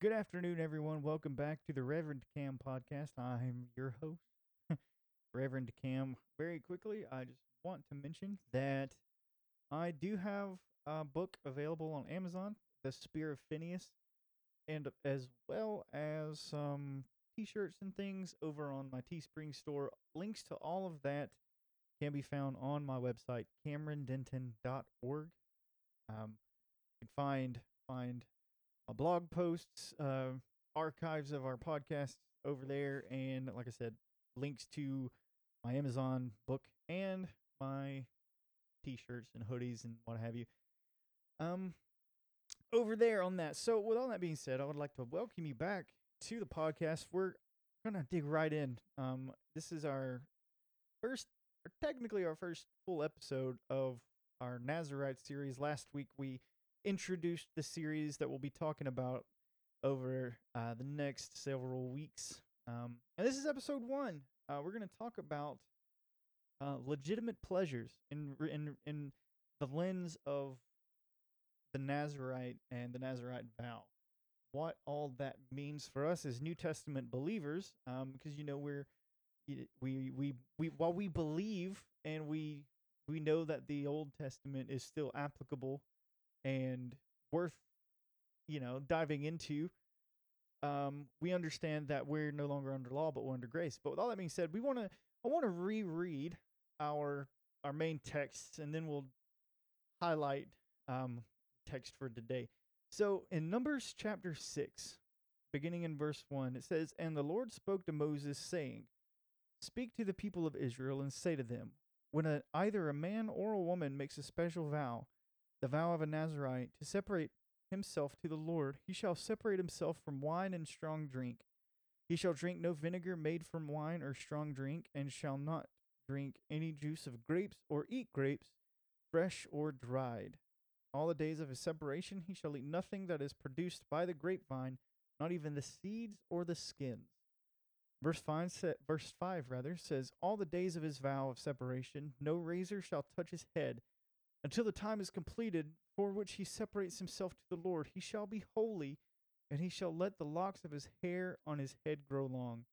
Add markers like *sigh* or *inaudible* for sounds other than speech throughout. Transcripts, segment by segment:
Good afternoon, everyone. Welcome back to the Reverend Cam podcast. I'm your host, *laughs* Reverend Cam. Very quickly, I just want to mention that I do have a book available on Amazon, The Spear of Phineas, and as well as some t shirts and things over on my Teespring store. Links to all of that can be found on my website, CameronDenton.org. Um, you can find find blog posts, uh, archives of our podcasts over there, and like I said, links to my Amazon book and my t-shirts and hoodies and what have you. Um, over there on that. So, with all that being said, I would like to welcome you back to the podcast. We're gonna dig right in. Um, this is our first, technically our first full episode of our Nazarite series. Last week we introduced the series that we'll be talking about over uh, the next several weeks. Um, and this is episode one. Uh, we're going to talk about uh, legitimate pleasures in in in the lens of the Nazarite and the Nazarite vow. What all that means for us as New Testament believers, um, because you know we're we we we while we believe and we we know that the Old Testament is still applicable and worth you know diving into um we understand that we're no longer under law but we're under grace. But with all that being said we want to i want to reread our our main texts and then we'll highlight um text for today. So in numbers chapter 6 beginning in verse 1 it says and the lord spoke to moses saying speak to the people of israel and say to them when a, either a man or a woman makes a special vow the vow of a Nazarite, to separate himself to the Lord. He shall separate himself from wine and strong drink. He shall drink no vinegar made from wine or strong drink, and shall not drink any juice of grapes or eat grapes, fresh or dried. All the days of his separation he shall eat nothing that is produced by the grapevine, not even the seeds or the skins. Verse 5, verse 5 rather says, All the days of his vow of separation, no razor shall touch his head, until the time is completed for which he separates himself to the Lord. He shall be holy, and he shall let the locks of his hair on his head grow long.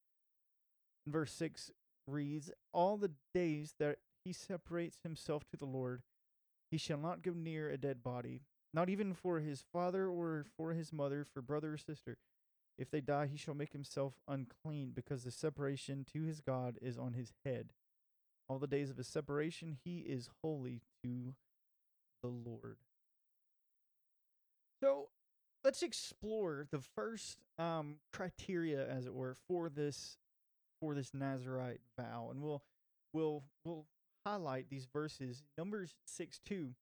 And verse 6 reads, All the days that he separates himself to the Lord, he shall not go near a dead body, not even for his father or for his mother, for brother or sister. If they die, he shall make himself unclean, because the separation to his God is on his head. All the days of his separation, he is holy to the Lord. So let's explore the first um, criteria, as it were, for this for this Nazarite vow, and we'll we'll we'll highlight these verses. Numbers six two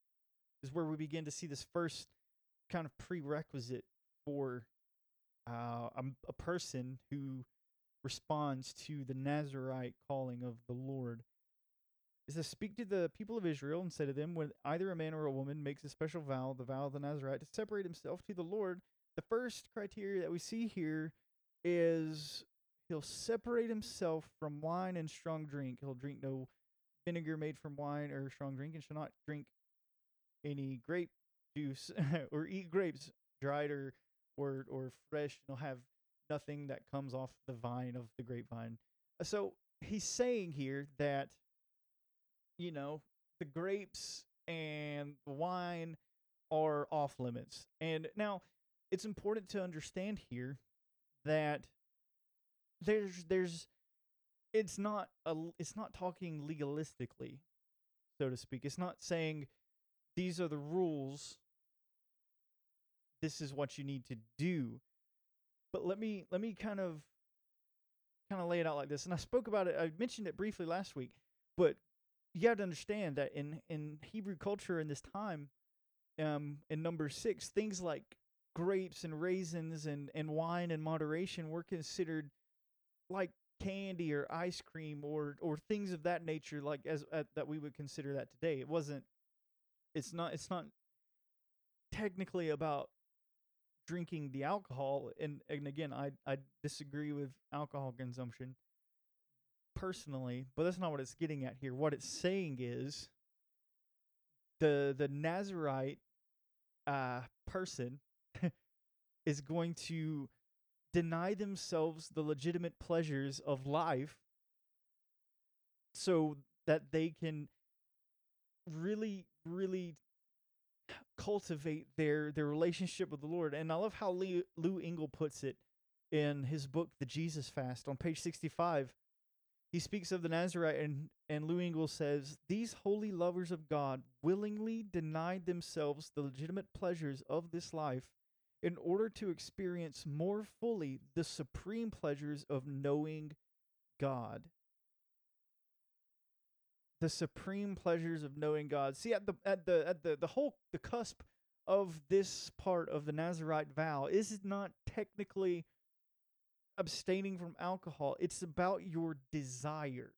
is where we begin to see this first kind of prerequisite for uh, a, a person who responds to the Nazarite calling of the Lord is to speak to the people of Israel and say to them, when either a man or a woman makes a special vow, the vow of the Nazarite, to separate himself to the Lord, the first criteria that we see here is he'll separate himself from wine and strong drink. He'll drink no vinegar made from wine or strong drink, and shall not drink any grape juice *laughs* or eat grapes dried or or or fresh. And he'll have nothing that comes off the vine of the grapevine. So he's saying here that you know, the grapes and the wine are off limits. And now it's important to understand here that there's there's it's not a it's not talking legalistically, so to speak. It's not saying these are the rules. This is what you need to do. But let me let me kind of kind of lay it out like this. And I spoke about it. I mentioned it briefly last week. But you have to understand that in in Hebrew culture in this time, um, in number six, things like grapes and raisins and and wine in moderation were considered like candy or ice cream or or things of that nature, like as uh, that we would consider that today. It wasn't. It's not. It's not technically about drinking the alcohol and and again I I disagree with alcohol consumption personally, but that's not what it's getting at here. What it's saying is the the Nazarite uh person *laughs* is going to deny themselves the legitimate pleasures of life so that they can really really cultivate their their relationship with the Lord. And I love how Lou, Lou Engle puts it in his book The Jesus Fast on page 65. He speaks of the Nazarite and and Lou Engle says, "These holy lovers of God willingly denied themselves the legitimate pleasures of this life in order to experience more fully the supreme pleasures of knowing God." the supreme pleasures of knowing God. See at the at the at the the whole the cusp of this part of the Nazarite vow is not technically abstaining from alcohol. It's about your desire.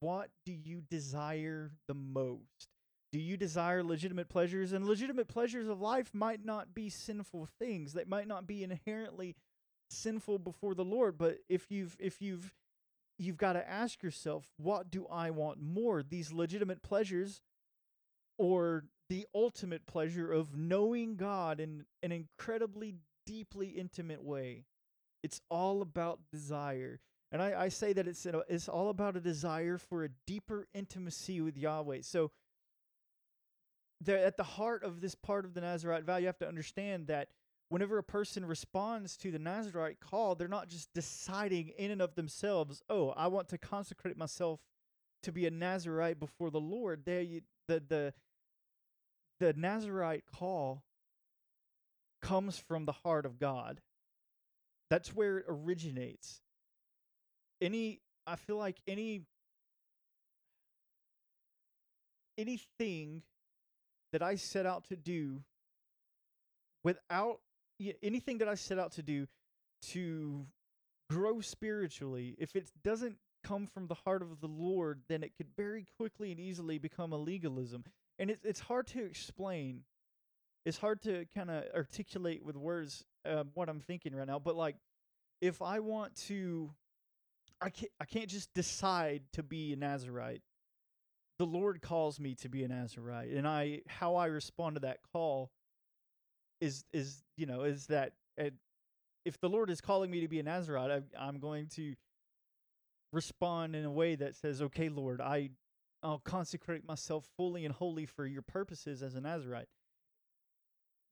What do you desire the most? Do you desire legitimate pleasures? And legitimate pleasures of life might not be sinful things. They might not be inherently sinful before the Lord, but if you've if you've you've got to ask yourself, what do I want more? These legitimate pleasures or the ultimate pleasure of knowing God in an incredibly deeply intimate way? It's all about desire. And I, I say that it's, it's all about a desire for a deeper intimacy with Yahweh. So, there, at the heart of this part of the Nazarite vow, you have to understand that whenever a person responds to the Nazarite call, they're not just deciding in and of themselves, oh, I want to consecrate myself to be a Nazarite before the Lord. They, the, the, the Nazarite call comes from the heart of God. That's where it originates. Any, I feel like any, anything that I set out to do without anything that I set out to do to grow spiritually, if it doesn't come from the heart of the Lord, then it could very quickly and easily become a legalism. And it's it's hard to explain. It's hard to kind of articulate with words uh, what I'm thinking right now. But like, if I want to, I can't I can't just decide to be a Nazarite. The Lord calls me to be a Nazarite, and I how I respond to that call is is you know is that uh, if the Lord is calling me to be a Nazarite, I, I'm going to respond in a way that says, "Okay, Lord, I I'll consecrate myself fully and wholly for your purposes as a Nazarite."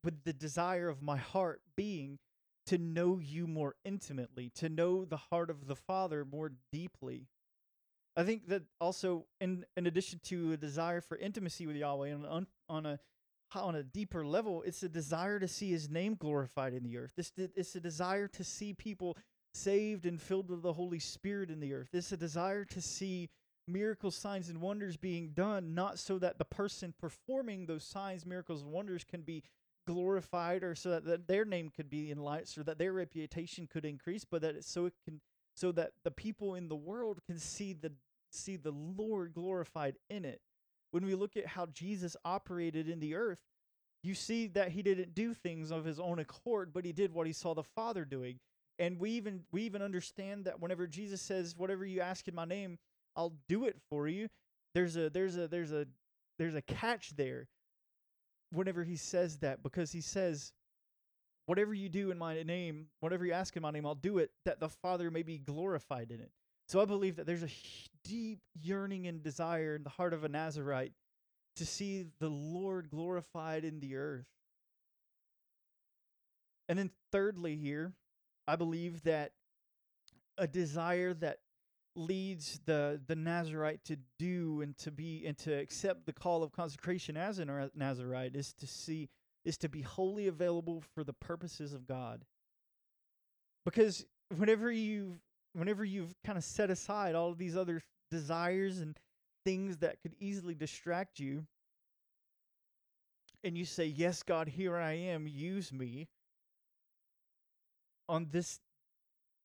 With the desire of my heart being to know you more intimately, to know the heart of the Father more deeply. I think that also, in in addition to a desire for intimacy with Yahweh on on a on a deeper level, it's a desire to see his name glorified in the earth. This it's a desire to see people saved and filled with the Holy Spirit in the earth. It's a desire to see miracles, signs, and wonders being done, not so that the person performing those signs, miracles, and wonders can be glorified or so that their name could be in lights or that their reputation could increase, but that it's so it can so that the people in the world can see the see the Lord glorified in it when we look at how Jesus operated in the earth, you see that he didn't do things of his own accord, but he did what he saw the Father doing. And we even we even understand that whenever Jesus says, "Whatever you ask in my name, I'll do it for you." There's a there's a there's a there's a catch there. Whenever he says that, because he says, "Whatever you do in my name, whatever you ask in my name, I'll do it, that the Father may be glorified in it." So I believe that there's a deep yearning and desire in the heart of a Nazarite to see the Lord glorified in the earth. And then, thirdly, here, I believe that a desire that leads the the Nazarite to do and to be and to accept the call of consecration as a Nazarite is to see is to be wholly available for the purposes of God. Because whenever you've whenever you've kind of set aside all of these other desires and things that could easily distract you, and you say, Yes, God, here I am, use me on this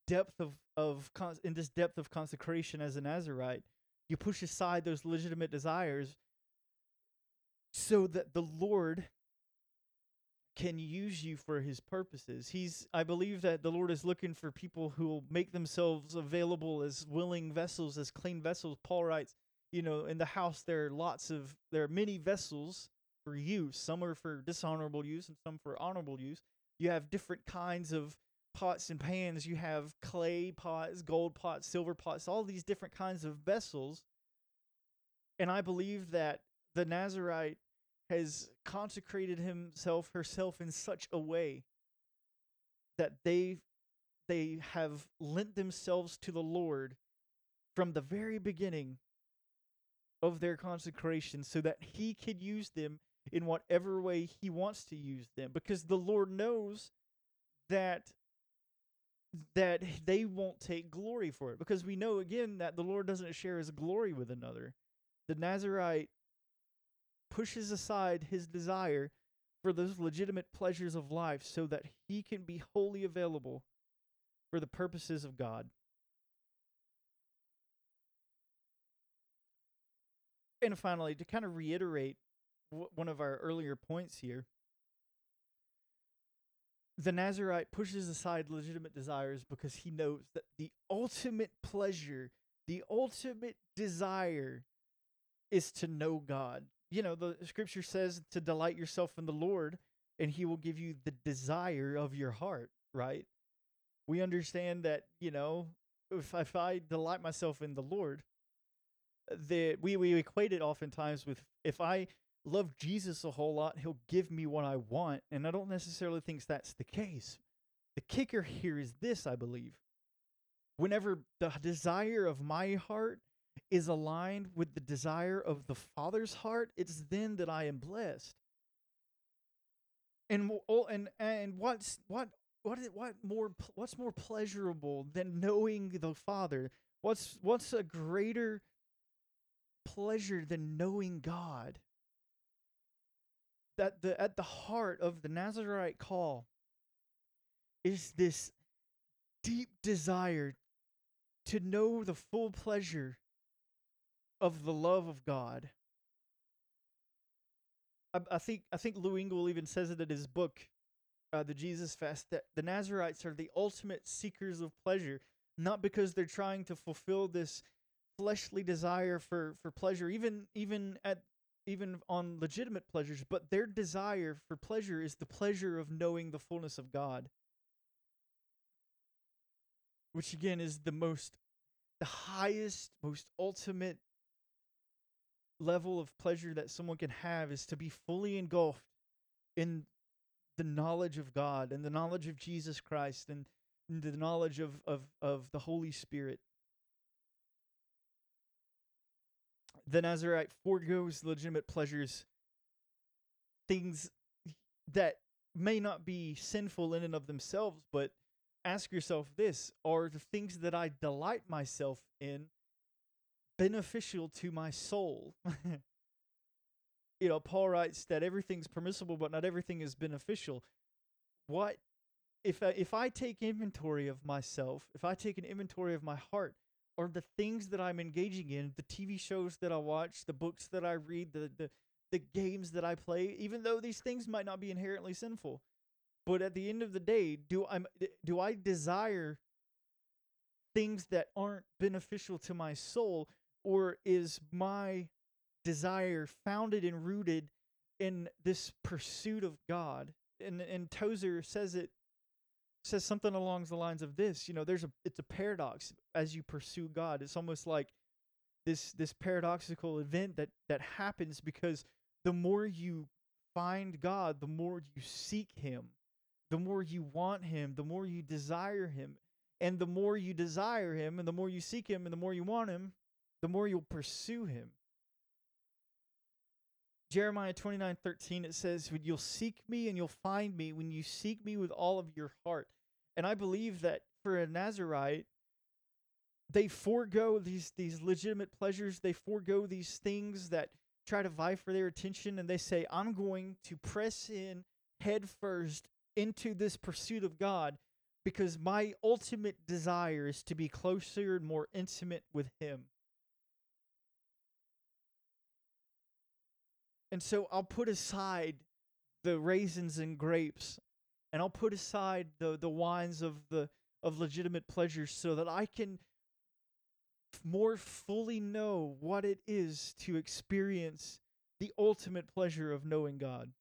depth of, of in this depth of consecration as a Nazarite, you push aside those legitimate desires so that the Lord can use you for his purposes. He's I believe that the Lord is looking for people who will make themselves available as willing vessels, as clean vessels. Paul writes, you know, in the house there are lots of there are many vessels for use. Some are for dishonorable use and some for honorable use. you have different kinds of pots and pans. You have clay pots, gold pots, silver pots, all these different kinds of vessels. And I believe that the Nazarite has consecrated himself, herself in such a way that they they have lent themselves to the Lord from the very beginning of their consecration so that he could use them in whatever way he wants to use them because the Lord knows that that they won't take glory for it because we know again that the Lord doesn't share his glory with another. The Nazarite pushes aside his desire for those legitimate pleasures of life so that he can be wholly available for the purposes of God. And finally, to kind of reiterate one of our earlier points here, the Nazarite pushes aside legitimate desires because he knows that the ultimate pleasure, the ultimate desire is to know God. You know, the scripture says to delight yourself in the Lord and he will give you the desire of your heart, right? We understand that, you know, if, if I delight myself in the Lord, uh, that we, we equate it oftentimes with if I love Jesus a whole lot, he'll give me what I want. And I don't necessarily think that's the case. The kicker here is this, I believe. Whenever the desire of my heart is aligned with the desire of the Father's heart, it's then that I am blessed. And oh, and and what's what what what more what's more pleasurable than knowing the Father? What's what's a greater pleasure than knowing God? That the at the heart of the Nazarite call is this deep desire to know the full pleasure of the love of God. I, I think I think Lou Engle even says it in his book, uh, The Jesus Fast, that the Nazarites are the ultimate seekers of pleasure, not because they're trying to fulfill this fleshly desire for for pleasure, even even at even on legitimate pleasures, but their desire for pleasure is the pleasure of knowing the fullness of God. Which again is the most the highest, most ultimate level of pleasure that someone can have is to be fully engulfed in the knowledge of God and the knowledge of Jesus Christ and the knowledge of, of, of the Holy Spirit. The Nazarite foregoes legitimate pleasures, things that may not be sinful in and of themselves, but ask yourself this are the things that I delight myself in beneficial to my soul. *laughs* you know, Paul writes that everything's permissible, but not everything is beneficial. What if I, if I take inventory of myself, if I take an inventory of my heart, or the things that I'm engaging in, the TV shows that I watch, the books that I read, the the the games that I play, even though these things might not be inherently sinful, but at the end of the day, do I do I desire things that aren't beneficial to my soul or is my desire founded and rooted in this pursuit of God? And and Tozer says it says something along the lines of this, you know, there's a it's a paradox as you pursue God. It's almost like this this paradoxical event that that happens because the more you find God, the more you seek him. The more you want him, the more you desire him. And the more you desire him and the more you seek him and the more you want him, the more you'll pursue him. Jeremiah 29 13, it says, You'll seek me and you'll find me when you seek me with all of your heart. And I believe that for a Nazarite, they forego these, these legitimate pleasures, they forego these things that try to vie for their attention, and they say, I'm going to press in head first into this pursuit of God because my ultimate desire is to be closer and more intimate with Him. And so I'll put aside the raisins and grapes and I'll put aside the the wines of the of legitimate pleasures so that I can more fully know what it is to experience the ultimate pleasure of knowing God.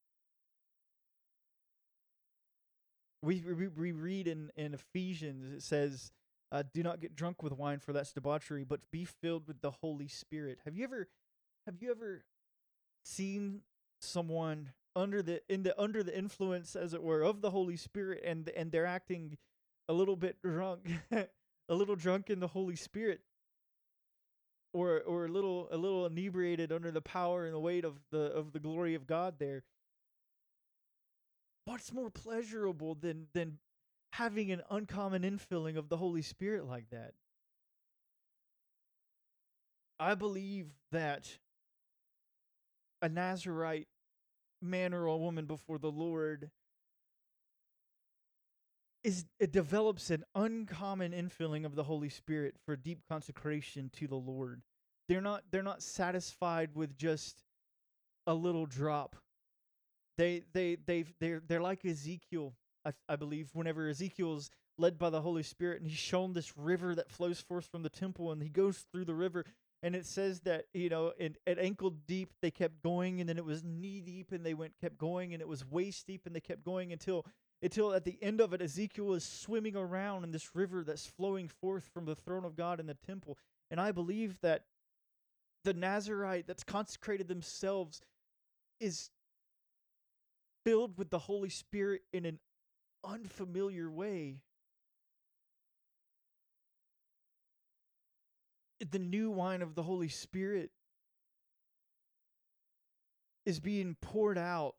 we we, we read in in Ephesians it says, uh, "Do not get drunk with wine, for that's debauchery, but be filled with the Holy Spirit." Have you ever have you ever seen someone under the in the under the influence, as it were, of the Holy Spirit, and and they're acting a little bit drunk, *laughs* a little drunk in the Holy Spirit? or or a little a little inebriated under the power and the weight of the of the glory of God there what's more pleasurable than than having an uncommon infilling of the Holy Spirit like that? I believe that a Nazarite man or a woman before the Lord is it develops an uncommon infilling of the Holy Spirit for deep consecration to the Lord. They're not they're not satisfied with just a little drop they they they they're they're like Ezekiel, I, I believe. Whenever Ezekiel's led by the Holy Spirit and he's shown this river that flows forth from the temple, and he goes through the river, and it says that you know in, at ankle deep they kept going, and then it was knee deep, and they went kept going, and it was waist deep, and they kept going until until at the end of it Ezekiel is swimming around in this river that's flowing forth from the throne of God in the temple. And I believe that the Nazarite that's consecrated themselves is filled with the Holy Spirit in an unfamiliar way. The new wine of the Holy Spirit is being poured out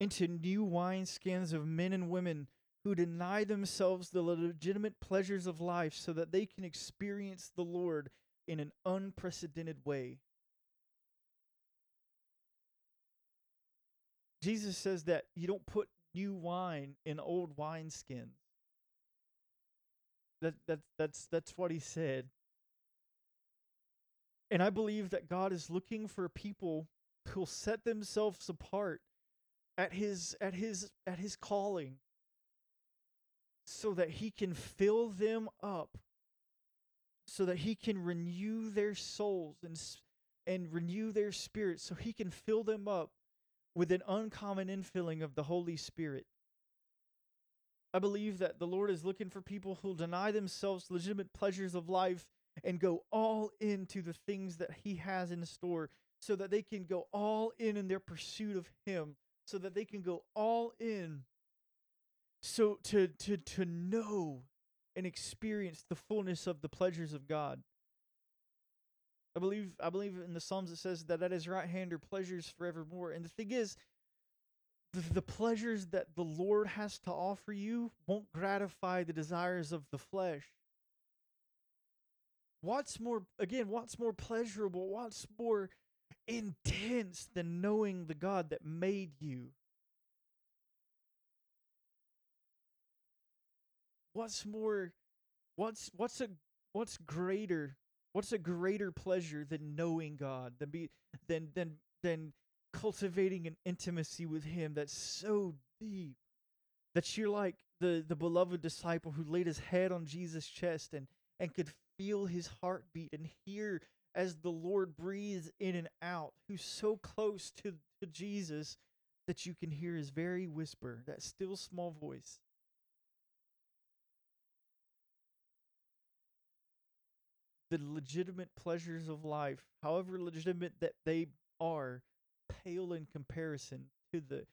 into new wineskins of men and women who deny themselves the legitimate pleasures of life so that they can experience the Lord in an unprecedented way. Jesus says that you don't put new wine in old wineskins. That that that's that's what he said. And I believe that God is looking for people who'll set themselves apart at his at his at his calling so that he can fill them up so that he can renew their souls and and renew their spirits so he can fill them up with an uncommon infilling of the Holy Spirit. I believe that the Lord is looking for people who'll deny themselves legitimate pleasures of life and go all into the things that He has in store so that they can go all in in their pursuit of Him, so that they can go all in so to to to know and experience the fullness of the pleasures of God. I believe I believe in the Psalms it says that at his right hand are pleasures forevermore. And the thing is, the, the pleasures that the Lord has to offer you won't gratify the desires of the flesh. What's more again, what's more pleasurable, what's more intense than knowing the God that made you? What's more what's what's a what's greater What's a greater pleasure than knowing God, than be than than than cultivating an intimacy with him that's so deep that you're like the the beloved disciple who laid his head on Jesus' chest and and could feel his heartbeat and hear as the Lord breathes in and out, who's so close to, to Jesus that you can hear his very whisper, that still small voice. the legitimate pleasures of life, however legitimate that they are, pale in comparison to the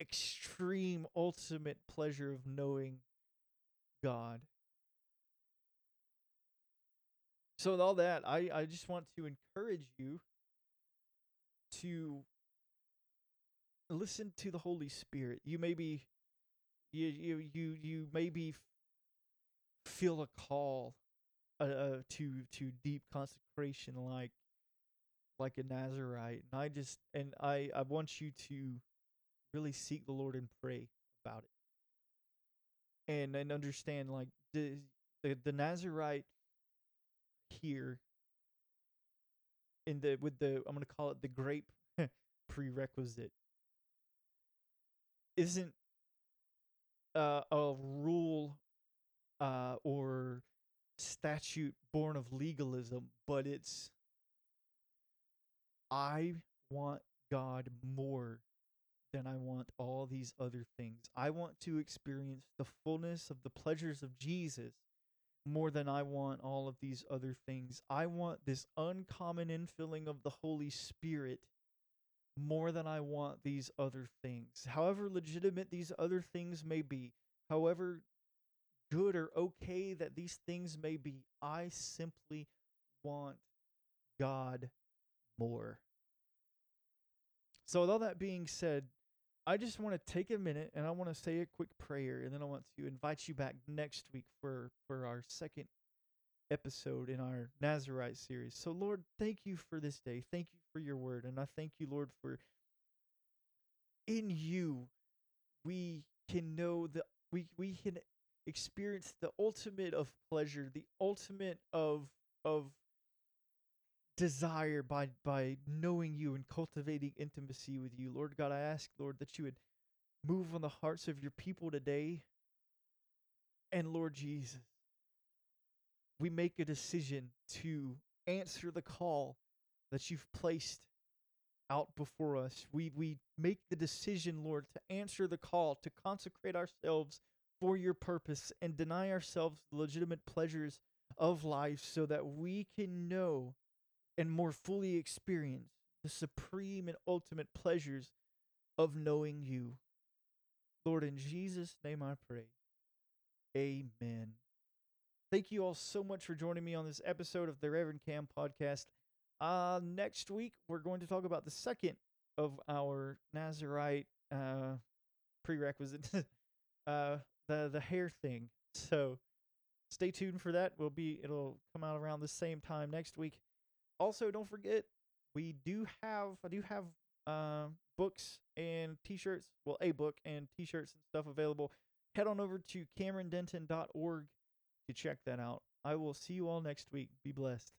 extreme ultimate pleasure of knowing God. So with all that, I, I just want to encourage you to listen to the Holy Spirit. You may be you you you you maybe feel a call uh, uh, to to deep consecration like like a Nazarite. And I just and I I want you to really seek the Lord and pray about it. And and understand like the the, the Nazarite here in the with the I'm to call it the grape *laughs* prerequisite isn't uh, a rule uh, or statute born of legalism, but it's I want God more than I want all these other things. I want to experience the fullness of the pleasures of Jesus more than I want all of these other things. I want this uncommon infilling of the Holy Spirit more than I want these other things. However legitimate these other things may be, however good or okay that these things may be, I simply want God more. So, with all that being said, I just want to take a minute and I want to say a quick prayer, and then I want to invite you back next week for for our second episode in our Nazarite series. So, Lord, thank you for this day. Thank you for your word, and I thank you, Lord, for in you we can know the we we can experience the ultimate of pleasure, the ultimate of of desire by by knowing you and cultivating intimacy with you. Lord God, I ask, Lord, that you would move on the hearts of your people today. And Lord Jesus, we make a decision to answer the call that you've placed out before us. We we make the decision, Lord, to answer the call, to consecrate ourselves for your purpose and deny ourselves the legitimate pleasures of life so that we can know and more fully experience the supreme and ultimate pleasures of knowing you. Lord, in Jesus' name I pray. Amen. Thank you all so much for joining me on this episode of the Reverend Cam podcast. Uh, next week, we're going to talk about the second of our Nazarite uh, prerequisites, *laughs* uh, the the hair thing. So stay tuned for that. We'll be it'll come out around the same time next week also don't forget we do have I do have uh, books and t-shirts, well a book and t-shirts and stuff available. Head on over to CameronDenton.org to check that out. I will see you all next week. Be blessed.